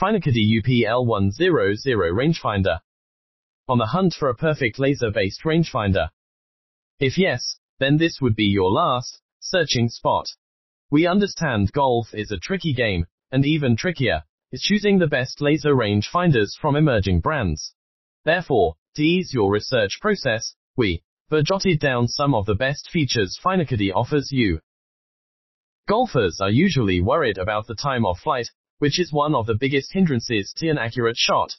Finecaddie UPL100 rangefinder. On the hunt for a perfect laser-based rangefinder. If yes, then this would be your last, searching spot. We understand golf is a tricky game, and even trickier, is choosing the best laser range finders from emerging brands. Therefore, to ease your research process, we have jotted down some of the best features Finecaddie offers you. Golfers are usually worried about the time of flight, which is one of the biggest hindrances to an accurate shot.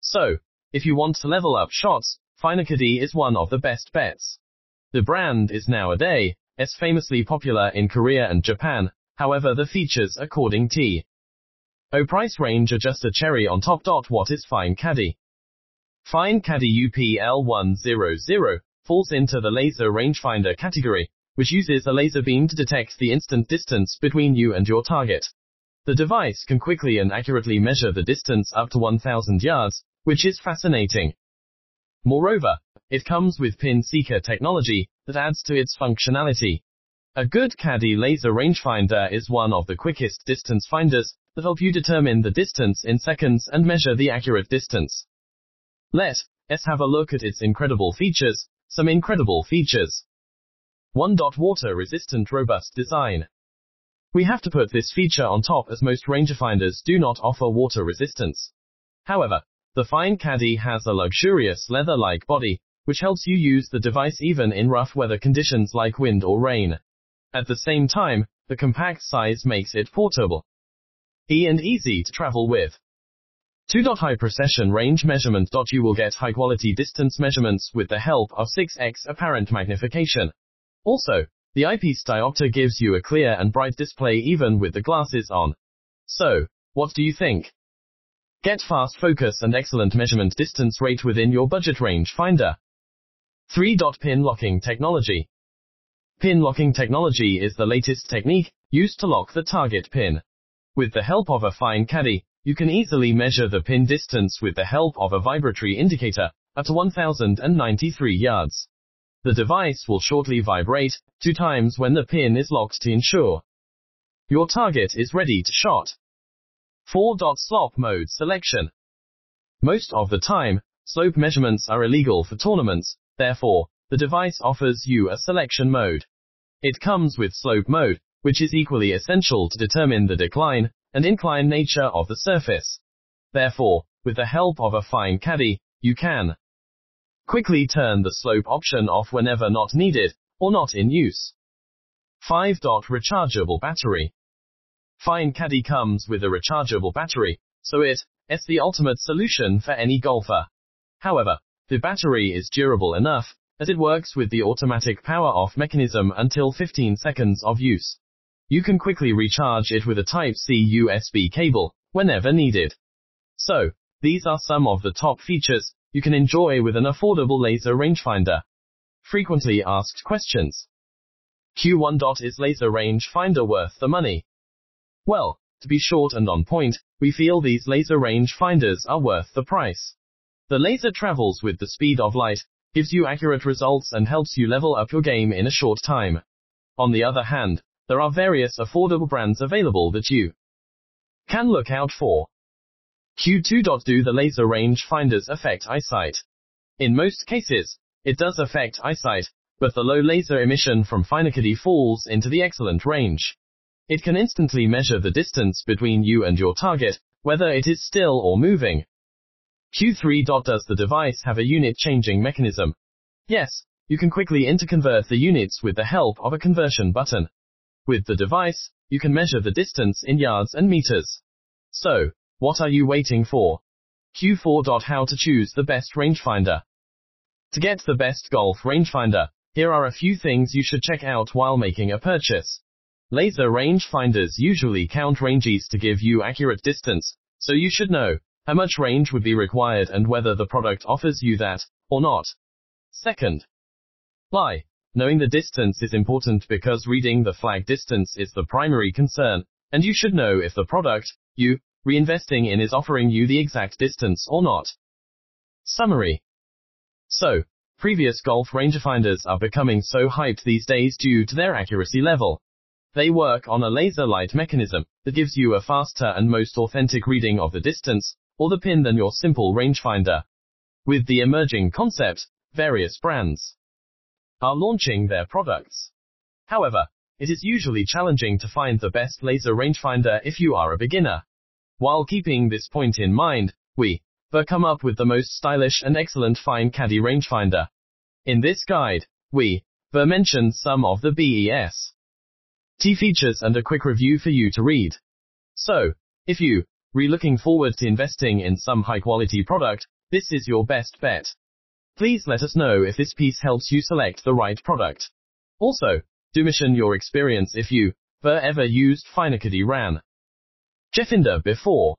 So, if you want to level up shots, Finecaddie is one of the best bets. The brand is nowadays as famously popular in Korea and Japan, however the features according to O price range are just a cherry on top. What is Finecaddie? Fine Caddie UPL100 falls into the laser rangefinder category, which uses a laser beam to detect the instant distance between you and your target. The device can quickly and accurately measure the distance up to 1000 yards, which is fascinating. Moreover, it comes with pin seeker technology that adds to its functionality. A good Caddy laser rangefinder is one of the quickest distance finders that help you determine the distance in seconds and measure the accurate distance. Let us have a look at its incredible features, some incredible features. 1. Water resistant robust design. We have to put this feature on top as most rangefinders do not offer water resistance. However, the Fine Caddie has a luxurious leather-like body, which helps you use the device even in rough weather conditions like wind or rain. At the same time, the compact size makes it portable. E and easy to travel with. 2. High precision range measurement. You will get high quality distance measurements with the help of 6x apparent magnification. Also, the eyepiece diopter gives you a clear and bright display even with the glasses on. So, what do you think? Get fast focus and excellent measurement distance rate within your budget range finder. 3. Pin locking technology. Pin locking technology is the latest technique used to lock the target pin. With the help of a Fine Caddie, you can easily measure the pin distance with the help of a vibratory indicator at 1093 yards. The device will shortly vibrate two times when the pin is locked to ensure your target is ready to shot. 4. Slope mode selection. Most of the time, slope measurements are illegal for tournaments, therefore, the device offers you a selection mode. It comes with slope mode, which is equally essential to determine the decline and incline nature of the surface. Therefore, with the help of a Fine Caddie, you can Quickly turn the slope option off whenever not needed, or not in use. 5. Rechargeable battery. Fine Caddie comes with a rechargeable battery, so it is the ultimate solution for any golfer. However, the battery is durable enough, as it works with the automatic power off mechanism until 15 seconds of use. You can quickly recharge it with a Type-C USB cable, whenever needed. So, these are some of the top features you can enjoy with an affordable laser rangefinder. Frequently asked questions. Q1. Is laser rangefinder worth the money? Well, to be short and on point, we feel these laser rangefinders are worth the price. The laser travels with the speed of light, gives you accurate results and helps you level up your game in a short time. On the other hand, there are various affordable brands available that you can look out for. Q2. Do the laser range finders affect eyesight? In most cases, it does affect eyesight, but the low laser emission from Finecaddie falls into the excellent range. It can instantly measure the distance between you and your target, whether it is still or moving. Q3. Does the device have a unit changing mechanism? Yes, you can quickly interconvert the units with the help of a conversion button. With the device, you can measure the distance in yards and meters. So, what are you waiting for? Q4. How to choose the best rangefinder. To get the best golf rangefinder, here are a few things you should check out while making a purchase. Laser rangefinders usually count ranges to give you accurate distance, so you should know how much range would be required and whether the product offers you that or not. Second, lie. Knowing the distance is important because reading the flag distance is the primary concern, and you should know if the product you reinvesting in is offering you the exact distance or not. Summary. So, previous golf rangefinders are becoming so hyped these days due to their accuracy level. They work on a laser light mechanism that gives you a faster and most authentic reading of the distance or the pin than your simple rangefinder. With the emerging concept, various brands are launching their products. However, it is usually challenging to find the best laser rangefinder if you are a beginner. While keeping this point in mind, we have come up with the most stylish and excellent Fine Caddie rangefinder. In this guide, we have mentioned some of the BES T features and a quick review for you to read. So, if you re looking forward to investing in some high quality product, this is your best bet. Please let us know if this piece helps you select the right product. Also, do mention your experience if you ever used Finecaddie RAN. Jeffinder before.